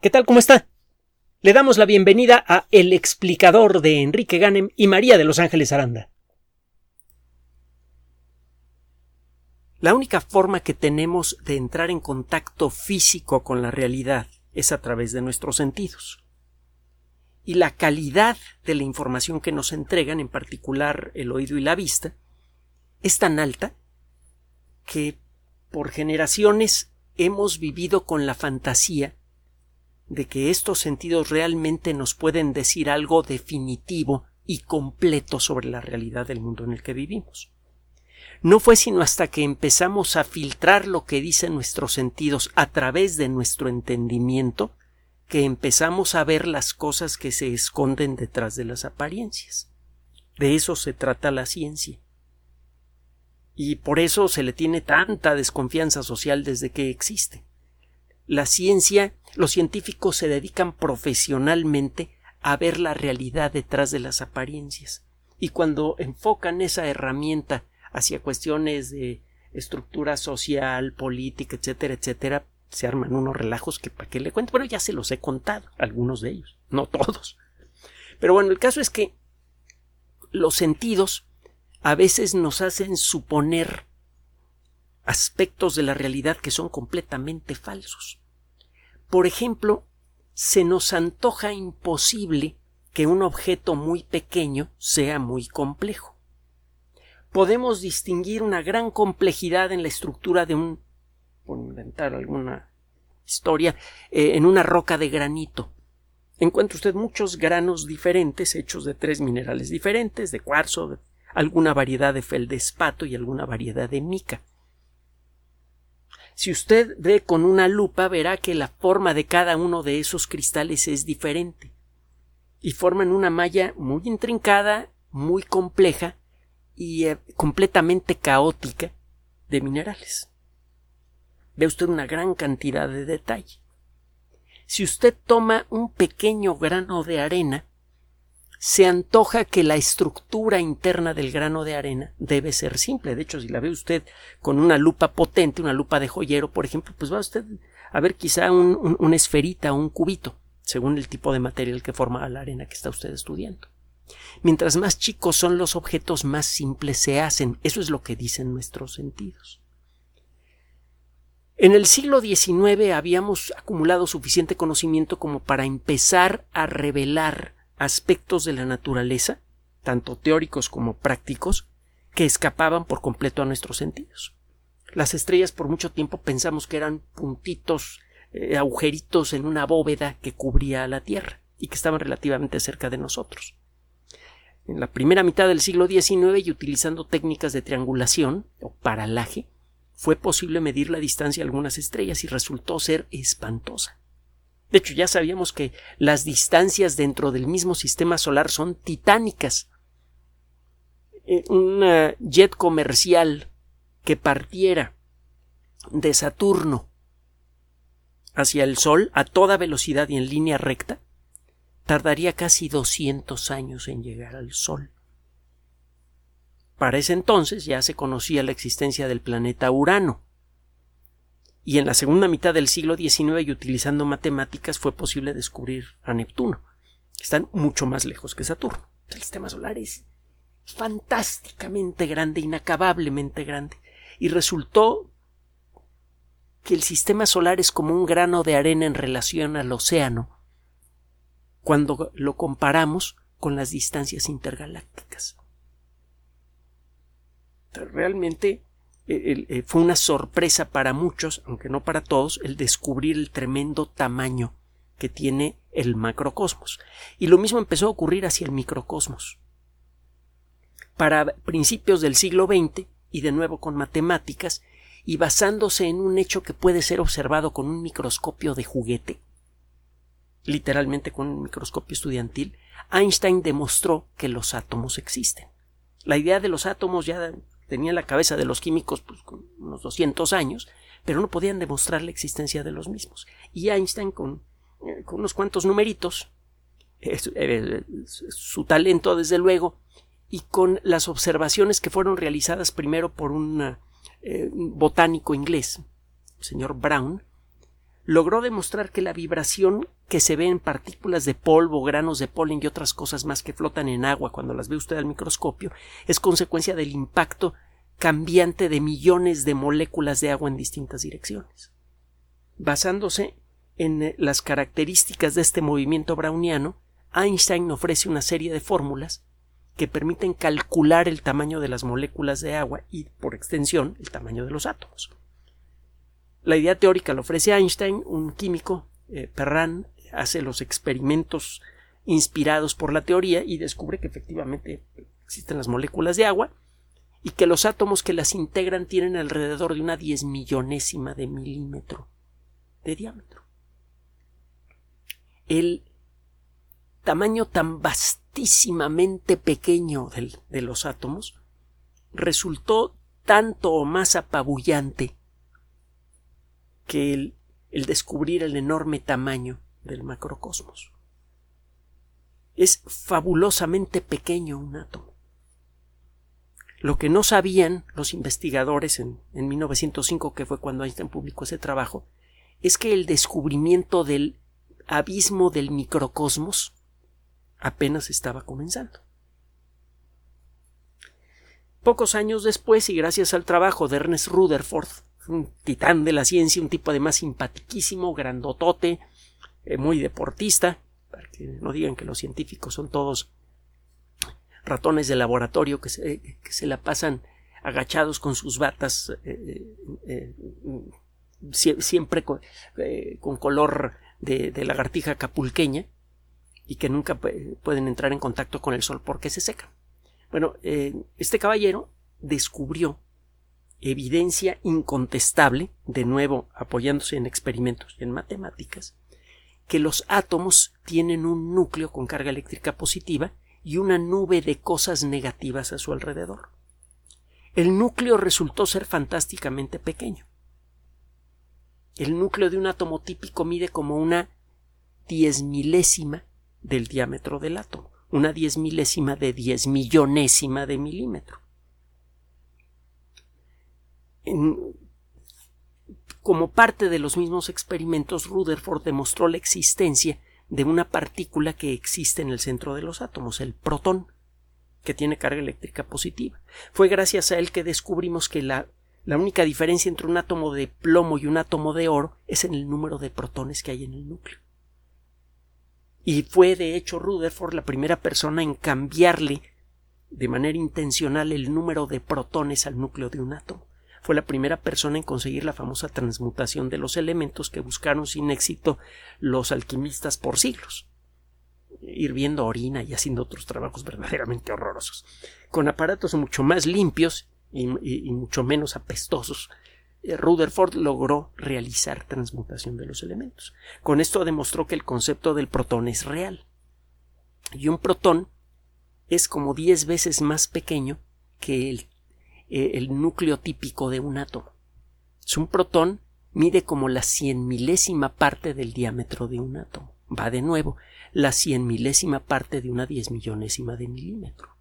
¿Qué tal? ¿Cómo está? Le damos la bienvenida a El explicador de Enrique Ganem y María de Los Ángeles Aranda. La única forma que tenemos de entrar en contacto físico con la realidad es a través de nuestros sentidos. Y la calidad de la información que nos entregan, en particular el oído y la vista, es tan alta que por generaciones hemos vivido con la fantasía de que estos sentidos realmente nos pueden decir algo definitivo y completo sobre la realidad del mundo en el que vivimos. No fue sino hasta que empezamos a filtrar lo que dicen nuestros sentidos a través de nuestro entendimiento que empezamos a ver las cosas que se esconden detrás de las apariencias. De eso se trata la ciencia. Y por eso se le tiene tanta desconfianza social desde que existe. La ciencia, los científicos se dedican profesionalmente a ver la realidad detrás de las apariencias. Y cuando enfocan esa herramienta hacia cuestiones de estructura social, política, etcétera, etcétera, se arman unos relajos que para qué le cuento. Bueno, ya se los he contado, algunos de ellos, no todos. Pero bueno, el caso es que los sentidos a veces nos hacen suponer aspectos de la realidad que son completamente falsos. Por ejemplo, se nos antoja imposible que un objeto muy pequeño sea muy complejo. Podemos distinguir una gran complejidad en la estructura de un, por inventar alguna historia, eh, en una roca de granito. Encuentra usted muchos granos diferentes hechos de tres minerales diferentes, de cuarzo, alguna variedad de feldespato y alguna variedad de mica. Si usted ve con una lupa verá que la forma de cada uno de esos cristales es diferente y forman una malla muy intrincada, muy compleja y eh, completamente caótica de minerales. Ve usted una gran cantidad de detalle. Si usted toma un pequeño grano de arena se antoja que la estructura interna del grano de arena debe ser simple. De hecho, si la ve usted con una lupa potente, una lupa de joyero, por ejemplo, pues va usted a ver quizá un, una esferita o un cubito, según el tipo de material que forma la arena que está usted estudiando. Mientras más chicos son los objetos, más simples se hacen. Eso es lo que dicen nuestros sentidos. En el siglo XIX habíamos acumulado suficiente conocimiento como para empezar a revelar aspectos de la naturaleza, tanto teóricos como prácticos, que escapaban por completo a nuestros sentidos. Las estrellas por mucho tiempo pensamos que eran puntitos, eh, agujeritos en una bóveda que cubría la Tierra y que estaban relativamente cerca de nosotros. En la primera mitad del siglo XIX y utilizando técnicas de triangulación o paralaje, fue posible medir la distancia de algunas estrellas y resultó ser espantosa. De hecho, ya sabíamos que las distancias dentro del mismo sistema solar son titánicas. Eh, un jet comercial que partiera de Saturno hacia el Sol a toda velocidad y en línea recta tardaría casi 200 años en llegar al Sol. Para ese entonces ya se conocía la existencia del planeta Urano, y en la segunda mitad del siglo XIX y utilizando matemáticas fue posible descubrir a Neptuno. Están mucho más lejos que Saturno. El sistema solar es fantásticamente grande, inacabablemente grande. Y resultó que el sistema solar es como un grano de arena en relación al océano cuando lo comparamos con las distancias intergalácticas. Realmente eh, fue una sorpresa para muchos, aunque no para todos, el descubrir el tremendo tamaño que tiene el macrocosmos. Y lo mismo empezó a ocurrir hacia el microcosmos. Para principios del siglo XX, y de nuevo con matemáticas, y basándose en un hecho que puede ser observado con un microscopio de juguete, literalmente con un microscopio estudiantil, Einstein demostró que los átomos existen. La idea de los átomos ya tenía la cabeza de los químicos pues, con unos 200 años, pero no podían demostrar la existencia de los mismos. Y Einstein, con, eh, con unos cuantos numeritos, eh, su talento, desde luego, y con las observaciones que fueron realizadas primero por un eh, botánico inglés, el señor Brown, logró demostrar que la vibración que se ve en partículas de polvo, granos de polen y otras cosas más que flotan en agua cuando las ve usted al microscopio es consecuencia del impacto cambiante de millones de moléculas de agua en distintas direcciones. Basándose en eh, las características de este movimiento browniano, Einstein ofrece una serie de fórmulas que permiten calcular el tamaño de las moléculas de agua y, por extensión, el tamaño de los átomos. La idea teórica la ofrece Einstein, un químico, eh, Perran, hace los experimentos inspirados por la teoría y descubre que efectivamente existen las moléculas de agua y que los átomos que las integran tienen alrededor de una diez millonésima de milímetro de diámetro. El tamaño tan vastísimamente pequeño de los átomos resultó tanto o más apabullante que el, el descubrir el enorme tamaño del macrocosmos. Es fabulosamente pequeño un átomo. Lo que no sabían los investigadores en, en 1905, que fue cuando Einstein publicó ese trabajo, es que el descubrimiento del abismo del microcosmos apenas estaba comenzando. Pocos años después, y gracias al trabajo de Ernest Rutherford, un titán de la ciencia, un tipo de más simpatiquísimo, grandotote, eh, muy deportista, para que no digan que los científicos son todos ratones de laboratorio que se, que se la pasan agachados con sus batas eh, eh, siempre con, color de, de, lagartija capulqueña y que nunca pueden entrar en contacto con el sol porque se secan. Bueno, este caballero descubrió evidencia incontestable, de nuevo apoyándose en experimentos y en matemáticas, que los átomos tienen un núcleo con carga eléctrica positiva y una nube de cosas negativas a su alrededor. El núcleo resultó ser fantásticamente pequeño. El núcleo de un átomo típico mide como una diez milésima del diámetro del átomo, una diez milésima de diez millonésima de milímetro como parte de los mismos experimentos, Rutherford demostró la existencia de una partícula que existe en el centro de los átomos, el protón, que tiene carga eléctrica positiva. Fue gracias a él que descubrimos que la, la única diferencia entre un átomo de plomo y un átomo de oro es en el número de protones que hay en el núcleo. Y fue de hecho Rutherford la primera persona en cambiarle de manera intencional el número de protones al núcleo de un átomo fue la primera persona en conseguir la famosa transmutación de los elementos que buscaron sin éxito los alquimistas por siglos hirviendo orina y haciendo otros trabajos verdaderamente horrorosos. Con aparatos mucho más limpios y, mucho menos apestosos, eh, Rutherford logró realizar transmutación de los elementos. Con esto demostró que el concepto del protón es real. Y un protón es como diez veces más pequeño que el eh, el núcleo típico de un átomo. un protón mide como la cien milésima parte del diámetro de un átomo. Va de nuevo, la cien milésima parte de una diez millonésima de milímetro.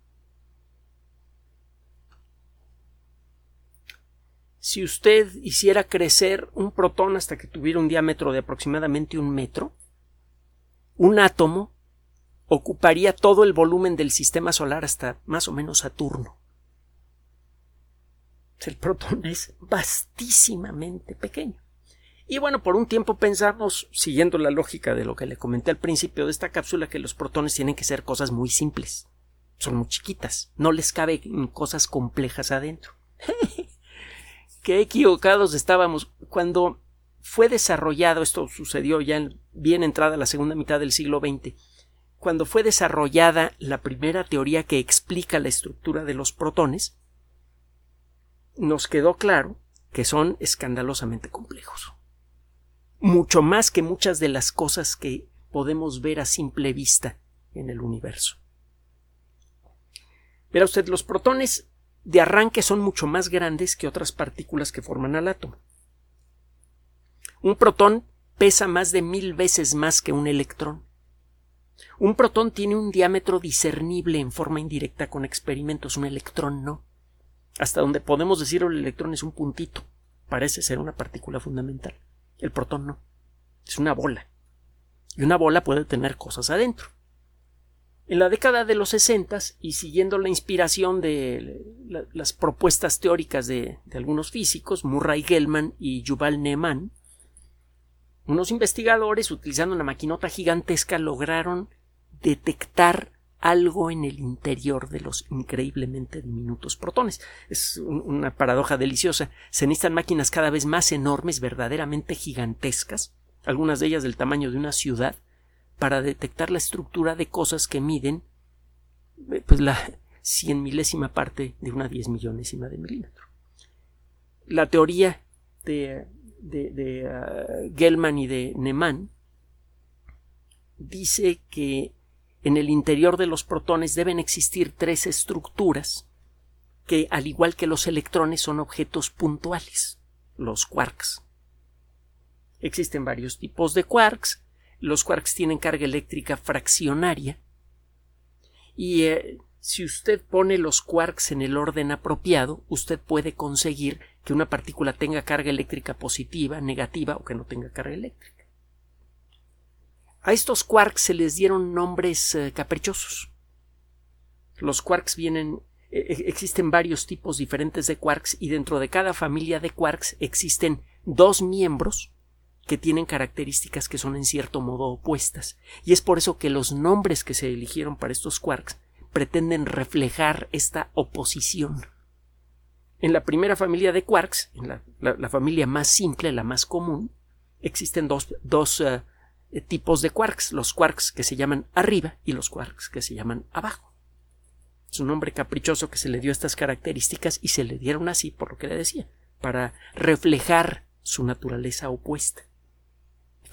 Si usted hiciera crecer un protón hasta que tuviera un diámetro de aproximadamente un metro, un átomo ocuparía todo el volumen del sistema solar hasta más o menos Saturno. El protón es vastísimamente pequeño. Y bueno, por un tiempo pensamos, siguiendo la lógica de lo que le comenté al principio de esta cápsula, que los protones tienen que ser cosas muy simples. Son muy chiquitas. No les cabe cosas complejas adentro. Qué equivocados estábamos. Cuando fue desarrollado, esto sucedió ya en, bien entrada la segunda mitad del siglo XX, cuando fue desarrollada la primera teoría que explica la estructura de los protones, nos quedó claro que son escandalosamente complejos. Mucho más que muchas de las cosas que podemos ver a simple vista en el universo. Verá usted, los protones de arranque son mucho más grandes que otras partículas que forman al átomo. Un protón pesa más de mil veces más que un electrón. Un protón tiene un diámetro discernible en forma indirecta con experimentos, un electrón no. Hasta donde podemos decir el electrón es un puntito. Parece ser una partícula fundamental. El protón no. Es una bola. Y una bola puede tener cosas adentro. En la década de los 60 y siguiendo la inspiración de las propuestas teóricas de, algunos físicos, Murray Gell-Mann y Yuval Neeman, unos investigadores, utilizando una maquinota gigantesca, lograron detectar algo en el interior de los increíblemente diminutos protones. Es una paradoja deliciosa. Se necesitan máquinas cada vez más enormes, verdaderamente gigantescas, algunas de ellas del tamaño de una ciudad, para detectar la estructura de cosas que miden eh, pues la cien milésima parte de una diez millonésima de milímetro. La teoría de, de, de uh, y de Neumann dice que en el interior de los protones deben existir tres estructuras que, al igual que los electrones, son objetos puntuales, los quarks. Existen varios tipos de quarks, los quarks tienen carga eléctrica fraccionaria y eh, si usted pone los quarks en el orden apropiado, usted puede conseguir que una partícula tenga carga eléctrica positiva, negativa o que no tenga carga eléctrica. A estos quarks se les dieron nombres eh, caprichosos. Los quarks vienen e, existen varios tipos diferentes de quarks y dentro de cada familia de quarks existen dos miembros que tienen características que son en cierto modo opuestas, y es por eso que los nombres que se eligieron para estos quarks pretenden reflejar esta oposición. En la primera familia de quarks, en la, familia más simple, la más común, existen dos, dos eh, tipos de quarks, los quarks que se llaman arriba y los quarks que se llaman abajo. Es un nombre caprichoso que se le dio estas características y se le dieron así por lo que le decía, para reflejar su naturaleza opuesta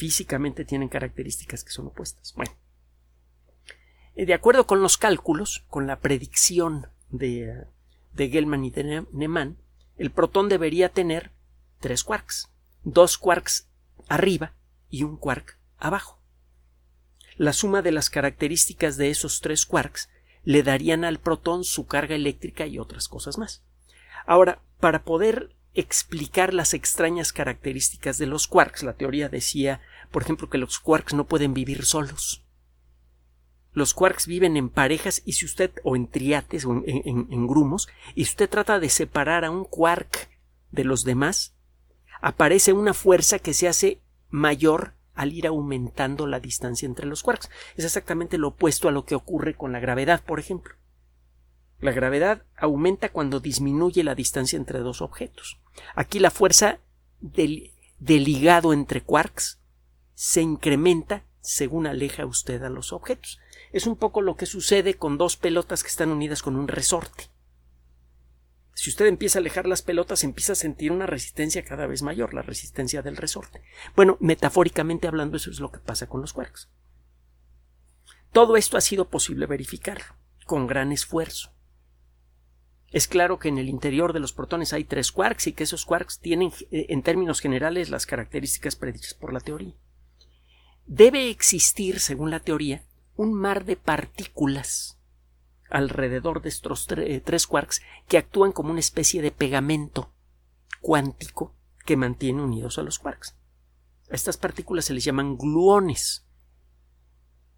físicamente tienen características que son opuestas. Bueno, eh, de acuerdo con los cálculos, con la predicción de, de Gell-Mann y de Neumann, el protón debería tener tres quarks, dos quarks arriba y un quark abajo. La suma de las características de esos tres quarks le darían al protón su carga eléctrica y otras cosas más. Ahora, para poder explicar las extrañas características de los quarks. La teoría decía, por ejemplo, que los quarks no pueden vivir solos. Los quarks viven en parejas y si usted, o en triates, o en, grumos, y si usted trata de separar a un quark de los demás, aparece una fuerza que se hace mayor al ir aumentando la distancia entre los quarks. Es exactamente lo opuesto a lo que ocurre con la gravedad, por ejemplo. La gravedad aumenta cuando disminuye la distancia entre dos objetos. Aquí la fuerza del, ligado entre quarks se incrementa según aleja usted a los objetos. Es un poco lo que sucede con dos pelotas que están unidas con un resorte. Si usted empieza a alejar las pelotas, empieza a sentir una resistencia cada vez mayor, la resistencia del resorte. Bueno, metafóricamente hablando, eso es lo que pasa con los quarks. Todo esto ha sido posible verificar con gran esfuerzo. Es claro que en el interior de los protones hay tres quarks y que esos quarks tienen eh, en términos generales las características predichas por la teoría. Debe existir, según la teoría, un mar de partículas alrededor de estos eh, tres quarks que actúan como una especie de pegamento cuántico que mantiene unidos a los quarks. A estas partículas se les llaman gluones.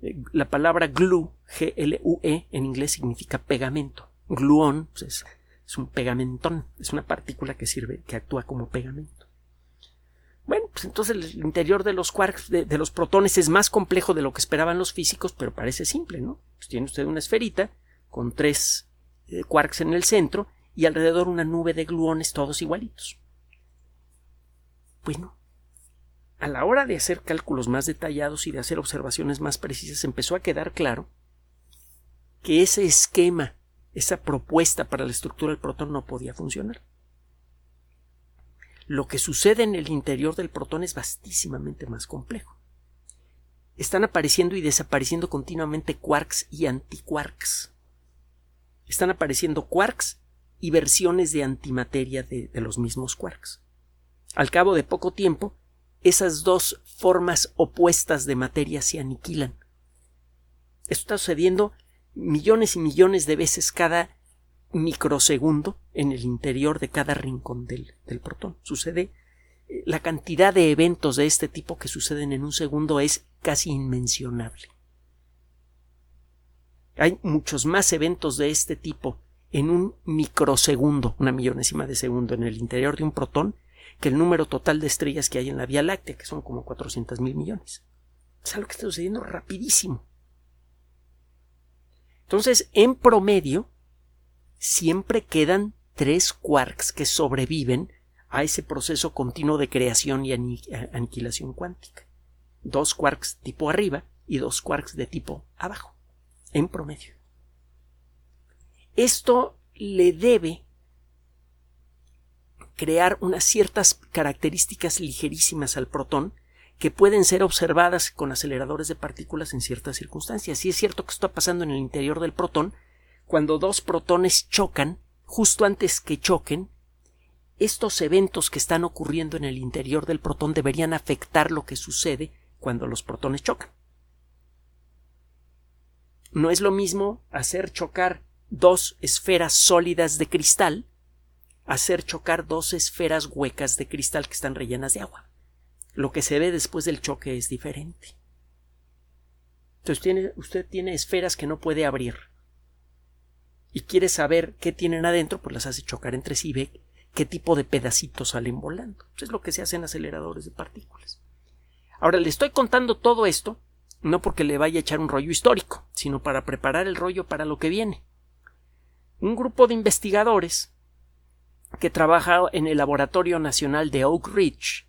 Eh, la palabra glue, G-L-U-E, en inglés significa pegamento gluón pues, es, un pegamentón, es una partícula que sirve, que actúa como pegamento. Bueno, pues entonces el interior de los quarks, de, los protones, es más complejo de lo que esperaban los físicos, pero parece simple, ¿no? Pues tiene usted una esferita con tres eh, quarks en el centro y alrededor una nube de gluones todos igualitos. Bueno, a la hora de hacer cálculos más detallados y de hacer observaciones más precisas, empezó a quedar claro que ese esquema esa propuesta para la estructura del protón no podía funcionar. Lo que sucede en el interior del protón es vastísimamente más complejo. Están apareciendo y desapareciendo continuamente quarks y antiquarks. Están apareciendo quarks y versiones de antimateria de, los mismos quarks. Al cabo de poco tiempo, esas dos formas opuestas de materia se aniquilan. Esto está sucediendo millones y millones de veces cada microsegundo en el interior de cada rincón del, protón. Sucede la cantidad de eventos de este tipo que suceden en un segundo es casi inmencionable. Hay muchos más eventos de este tipo en un microsegundo, una millonésima de segundo en el interior de un protón, que el número total de estrellas que hay en la Vía Láctea, que son como 400 mil millones. Es algo que está sucediendo rapidísimo. Entonces, en promedio, siempre quedan tres quarks que sobreviven a ese proceso continuo de creación y aniquilación cuántica. Dos quarks tipo arriba y dos quarks de tipo abajo, en promedio. Esto le debe crear unas ciertas características ligerísimas al protón que pueden ser observadas con aceleradores de partículas en ciertas circunstancias. Y es cierto que esto está pasando en el interior del protón, cuando dos protones chocan, justo antes que choquen, estos eventos que están ocurriendo en el interior del protón deberían afectar lo que sucede cuando los protones chocan. No es lo mismo hacer chocar dos esferas sólidas de cristal, hacer chocar dos esferas huecas de cristal que están rellenas de agua. Lo que se ve después del choque es diferente. Entonces usted tiene esferas que no puede abrir y quiere saber qué tienen adentro, pues las hace chocar entre sí y ve qué tipo de pedacitos salen volando. Es lo que se hace en aceleradores de partículas. Ahora le estoy contando todo esto no porque le vaya a echar un rollo histórico, sino para preparar el rollo para lo que viene un grupo de investigadores que trabaja en el Laboratorio Nacional de Oak Ridge,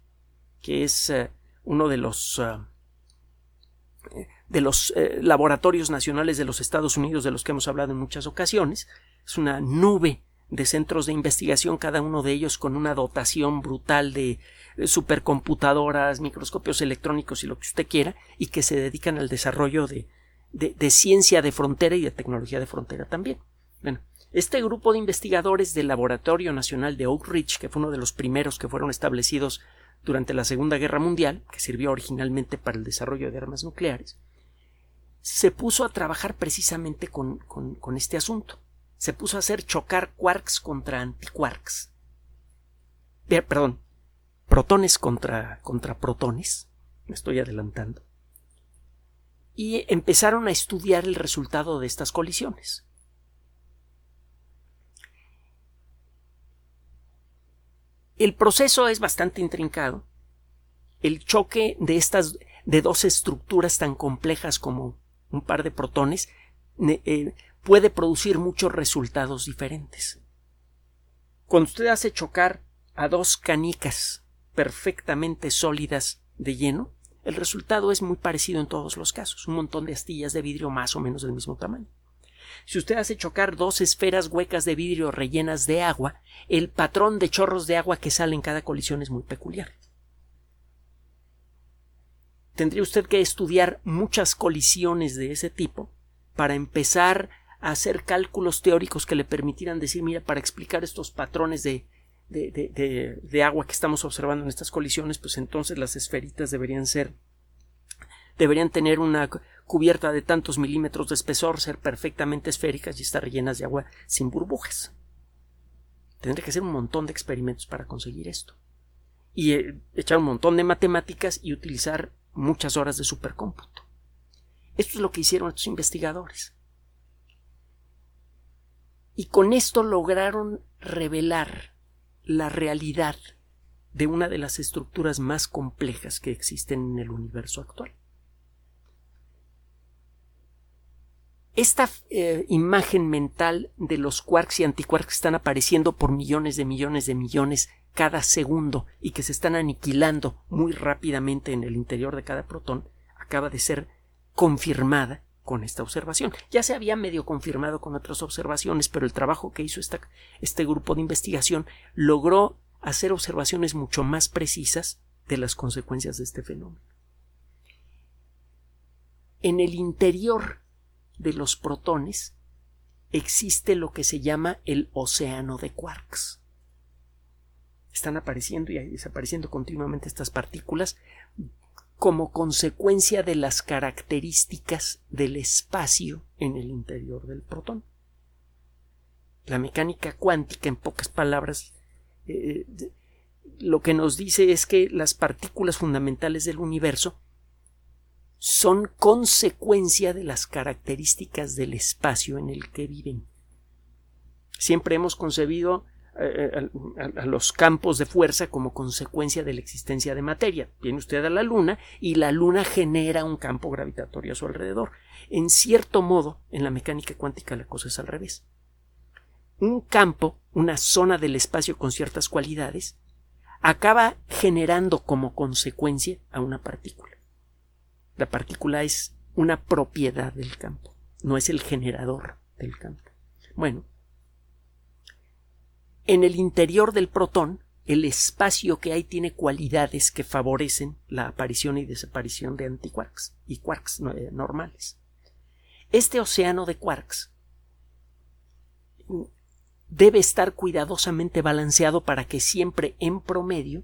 que es eh, uno de los eh, de los eh, laboratorios nacionales de los Estados Unidos de los que hemos hablado en muchas ocasiones. Es una nube de centros de investigación, cada uno de ellos con una dotación brutal de supercomputadoras, microscopios electrónicos y lo que usted quiera, y que se dedican al desarrollo de, de ciencia de frontera y de tecnología de frontera también. Bueno, este grupo de investigadores del Laboratorio Nacional de Oak Ridge, que fue uno de los primeros que fueron establecidos durante la Segunda Guerra Mundial, que sirvió originalmente para el desarrollo de armas nucleares, se puso a trabajar precisamente con, este asunto. Se puso a hacer chocar quarks contra antiquarks. Eh, perdón, protones contra, contra protones. Me estoy adelantando. Y empezaron a estudiar el resultado de estas colisiones. El proceso es bastante intrincado. El choque de estas de dos estructuras tan complejas como un par de protones eh, puede producir muchos resultados diferentes. Cuando usted hace chocar a dos canicas perfectamente sólidas de lleno, el resultado es muy parecido en todos los casos, un montón de astillas de vidrio más o menos del mismo tamaño. Si usted hace chocar dos esferas huecas de vidrio rellenas de agua, el patrón de chorros de agua que sale en cada colisión es muy peculiar. Tendría usted que estudiar muchas colisiones de ese tipo para empezar hacer cálculos teóricos que le permitieran decir, mira, para explicar estos patrones de, de, de, agua que estamos observando en estas colisiones, pues entonces las esferitas deberían ser deberían tener una cubierta de tantos milímetros de espesor, ser perfectamente esféricas y estar rellenas de agua sin burbujas. Tendré que hacer un montón de experimentos para conseguir esto. Y eh, echar un montón de matemáticas y utilizar muchas horas de supercómputo. Esto es lo que hicieron estos investigadores. Y con esto lograron revelar la realidad de una de las estructuras más complejas que existen en el universo actual. esta eh, imagen mental de los quarks y antiquarks que están apareciendo por millones de millones de millones cada segundo y que se están aniquilando muy rápidamente en el interior de cada protón acaba de ser confirmada con esta observación. Ya se había medio confirmado con otras observaciones, pero el trabajo que hizo este grupo de investigación logró hacer observaciones mucho más precisas de las consecuencias de este fenómeno. En el interior de los protones existe lo que se llama el océano de quarks. Están apareciendo y desapareciendo continuamente estas partículas como consecuencia de las características del espacio en el interior del protón. La mecánica cuántica, en pocas palabras, eh, lo que nos dice es que las partículas fundamentales del universo son consecuencia de las características del espacio en el que viven. Siempre hemos concebido eh, eh, a, los campos de fuerza como consecuencia de la existencia de materia. Viene usted a la Luna y la Luna genera un campo gravitatorio a su alrededor. En cierto modo, en la mecánica cuántica la cosa es al revés. Un campo, una zona del espacio con ciertas cualidades, acaba generando como consecuencia a una partícula. La partícula es una propiedad del campo, no es el generador del campo. Bueno, en el interior del protón, el espacio que hay tiene cualidades que favorecen la aparición y desaparición de antiquarks y quarks normales. Este océano de quarks debe estar cuidadosamente balanceado para que siempre en promedio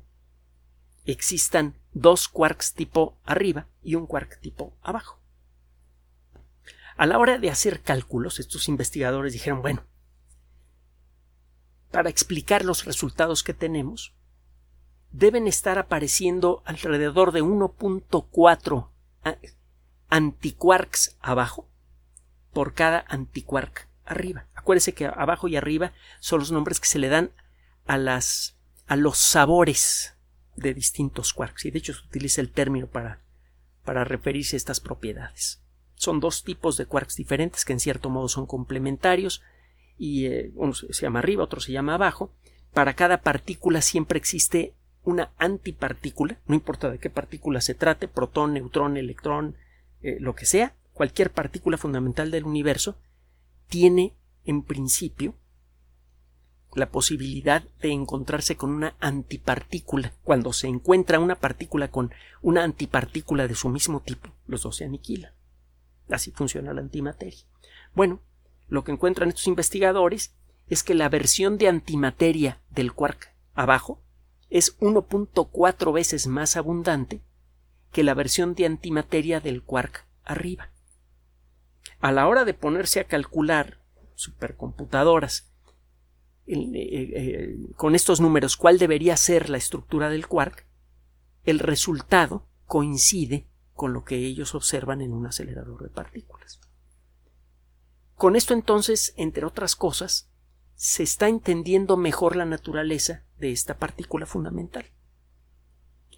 existan dos quarks tipo arriba y un quark tipo abajo. A la hora de hacer cálculos, estos investigadores dijeron, bueno, para explicar los resultados que tenemos, deben estar apareciendo alrededor de 1.4 antiquarks abajo por cada antiquark arriba. Acuérdese que abajo y arriba son los nombres que se le dan a las a los sabores de distintos quarks y de hecho se utiliza el término para para referirse a estas propiedades. Son dos tipos de quarks diferentes que en cierto modo son complementarios y eh, uno se llama arriba, otro se llama abajo. Para cada partícula siempre existe una antipartícula, no importa de qué partícula se trate, protón, neutrón, electrón, eh, lo que sea, cualquier partícula fundamental del universo tiene en principio la posibilidad de encontrarse con una antipartícula. Cuando se encuentra una partícula con una antipartícula de su mismo tipo, los dos se aniquilan. Así funciona la antimateria. Bueno, lo que encuentran estos investigadores es que la versión de antimateria del quark abajo es 1.4 veces más abundante que la versión de antimateria del quark arriba. A la hora de ponerse a calcular supercomputadoras eh, eh, con estos números cuál debería ser la estructura del quark, el resultado coincide con lo que ellos observan en un acelerador de partículas. Con esto entonces, entre otras cosas, se está entendiendo mejor la naturaleza de esta partícula fundamental.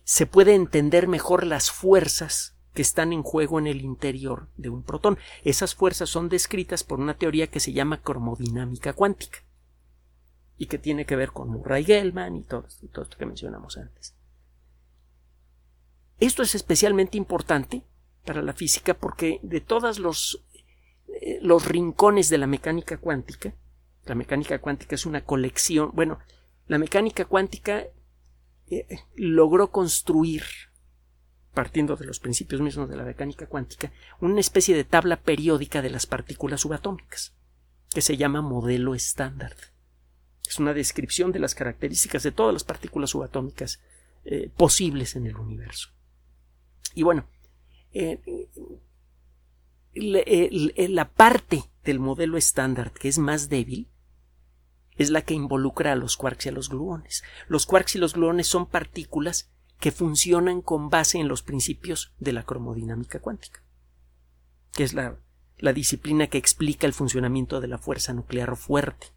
Se puede entender mejor las fuerzas que están en juego en el interior de un protón. Esas fuerzas son descritas por una teoría que se llama cromodinámica cuántica y que tiene que ver con Murray Gell-Mann y todo, todo esto que mencionamos antes. Esto es especialmente importante para la física porque de todos los los rincones de la mecánica cuántica. La mecánica cuántica es una colección. Bueno, la mecánica cuántica eh, logró construir, partiendo de los principios mismos de la mecánica cuántica, una especie de tabla periódica de las partículas subatómicas, que se llama modelo estándar. Es una descripción de las características de todas las partículas subatómicas eh, posibles en el universo. Y bueno, la parte del modelo estándar que es más débil es la que involucra a los quarks y a los gluones. Los quarks y los gluones son partículas que funcionan con base en los principios de la cromodinámica cuántica, que es la, la disciplina que explica el funcionamiento de la fuerza nuclear fuerte,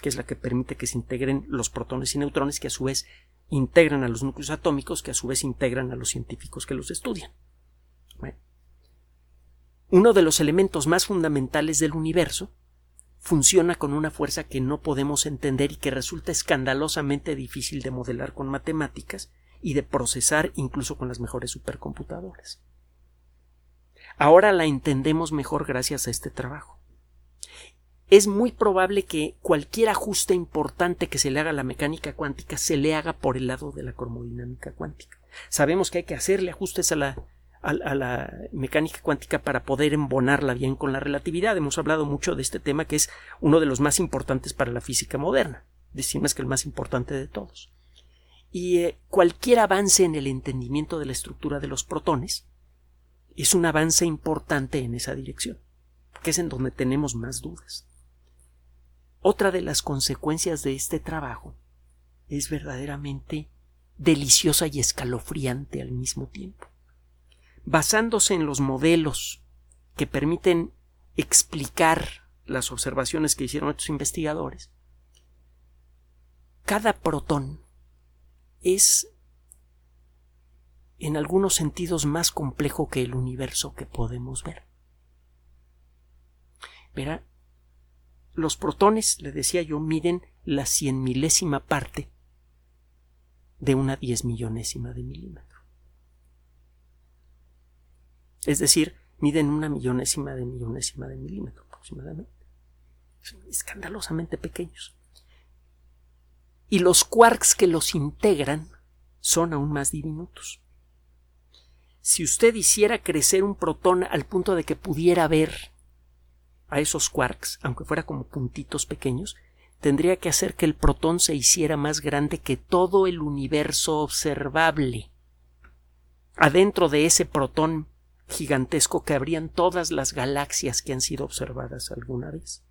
que es la que permite que se integren los protones y neutrones que a su vez integran a los núcleos atómicos que a su vez integran a los científicos que los estudian uno de los elementos más fundamentales del universo, funciona con una fuerza que no podemos entender y que resulta escandalosamente difícil de modelar con matemáticas y de procesar incluso con las mejores supercomputadoras. Ahora la entendemos mejor gracias a este trabajo. Es muy probable que cualquier ajuste importante que se le haga a la mecánica cuántica se le haga por el lado de la cromodinámica cuántica. Sabemos que hay que hacerle ajustes a la a, la mecánica cuántica para poder embonarla bien con la relatividad. Hemos hablado mucho de este tema que es uno de los más importantes para la física moderna, decimos que el más importante de todos. Y eh, cualquier avance en el entendimiento de la estructura de los protones es un avance importante en esa dirección, que es en donde tenemos más dudas. Otra de las consecuencias de este trabajo es verdaderamente deliciosa y escalofriante al mismo tiempo. Basándose en los modelos que permiten explicar las observaciones que hicieron estos investigadores, cada protón es en algunos sentidos más complejo que el universo que podemos ver. Verá, los protones, le decía yo, miden la cien milésima parte de una diez millonésima de milímetro. Es decir, miden una millonésima de millonésima de milímetro aproximadamente. Son escandalosamente pequeños. Y los quarks que los integran son aún más diminutos. Si usted hiciera crecer un protón al punto de que pudiera ver a esos quarks, aunque fuera como puntitos pequeños, tendría que hacer que el protón se hiciera más grande que todo el universo observable. Adentro de ese protón gigantesco que habrían todas las galaxias que han sido observadas alguna vez.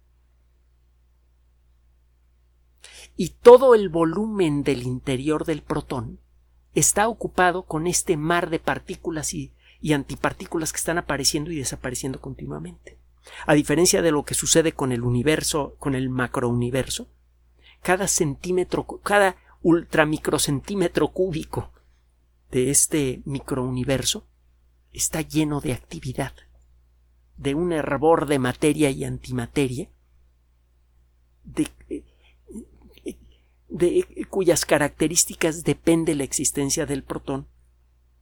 Y todo el volumen del interior del protón está ocupado con este mar de partículas y, y antipartículas que están apareciendo y desapareciendo continuamente. A diferencia de lo que sucede con el universo, con el macrouniverso, cada centímetro, cada ultramicrocentímetro cúbico de este microuniverso está lleno de actividad, de un hervor de materia y antimateria, de, cuyas características depende la existencia del protón.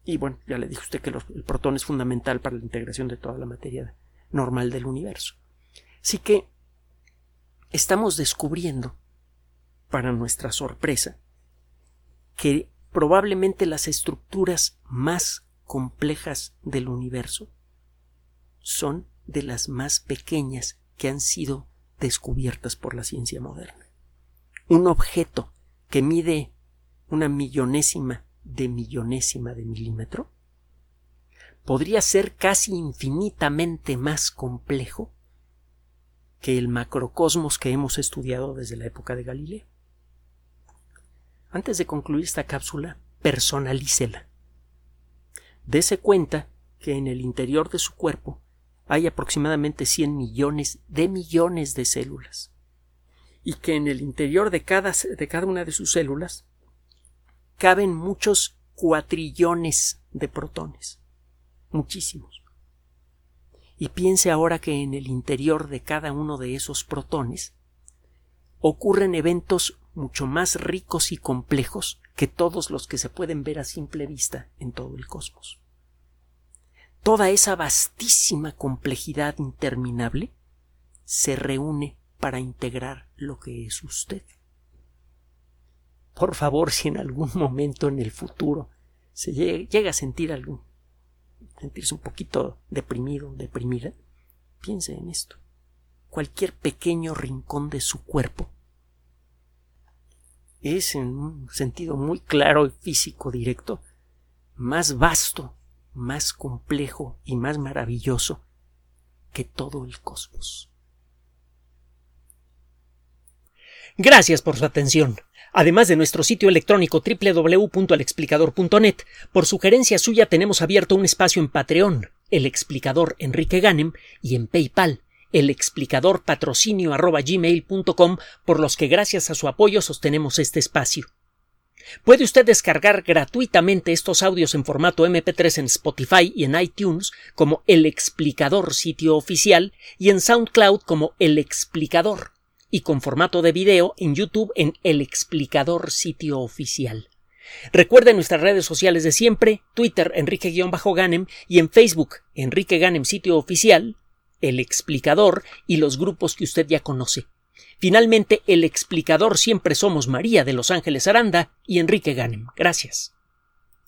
Y bueno, ya le dije usted que el protón es fundamental para la integración de toda la materia normal del universo. Así que estamos descubriendo, para nuestra sorpresa, que probablemente las estructuras más complejas del universo son de las más pequeñas que han sido descubiertas por la ciencia moderna. Un objeto que mide una millonésima de millonésima de milímetro podría ser casi infinitamente más complejo que el macrocosmos que hemos estudiado desde la época de Galileo. Antes de concluir esta cápsula, personalícela. Dese cuenta que en el interior de su cuerpo hay aproximadamente 100 millones de millones de células y que en el interior de cada, de cada una de sus células caben muchos cuatrillones de protones muchísimos. Y piense ahora que en el interior de cada uno de esos protones ocurren eventos mucho más ricos y complejos que todos los que se pueden ver a simple vista en todo el cosmos. Toda esa vastísima complejidad interminable se reúne para integrar lo que es usted. Por favor, si en algún momento en el futuro se llega a sentir algún sentirse un poquito deprimido, deprimida, piense en esto. Cualquier pequeño rincón de su cuerpo es, en un sentido muy claro y físico directo, más vasto, más complejo y más maravilloso que todo el cosmos. Gracias por su atención. Además de nuestro sitio electrónico www.alexplicador.net, por sugerencia suya tenemos abierto un espacio en Patreon, el explicador Enrique Ganem, y en PayPal, el explicador patrocinio por los que gracias a su apoyo sostenemos este espacio. Puede usted descargar gratuitamente estos audios en formato MP3 en Spotify y en iTunes como El Explicador sitio oficial y en SoundCloud como El Explicador y con formato de video en YouTube en El Explicador sitio oficial. Recuerde nuestras redes sociales de siempre, Twitter Enrique-Ganem y en Facebook Enrique Ganem sitio oficial, El Explicador y los grupos que usted ya conoce. Finalmente, El Explicador siempre somos María de Los Ángeles Aranda y Enrique Ganem. Gracias.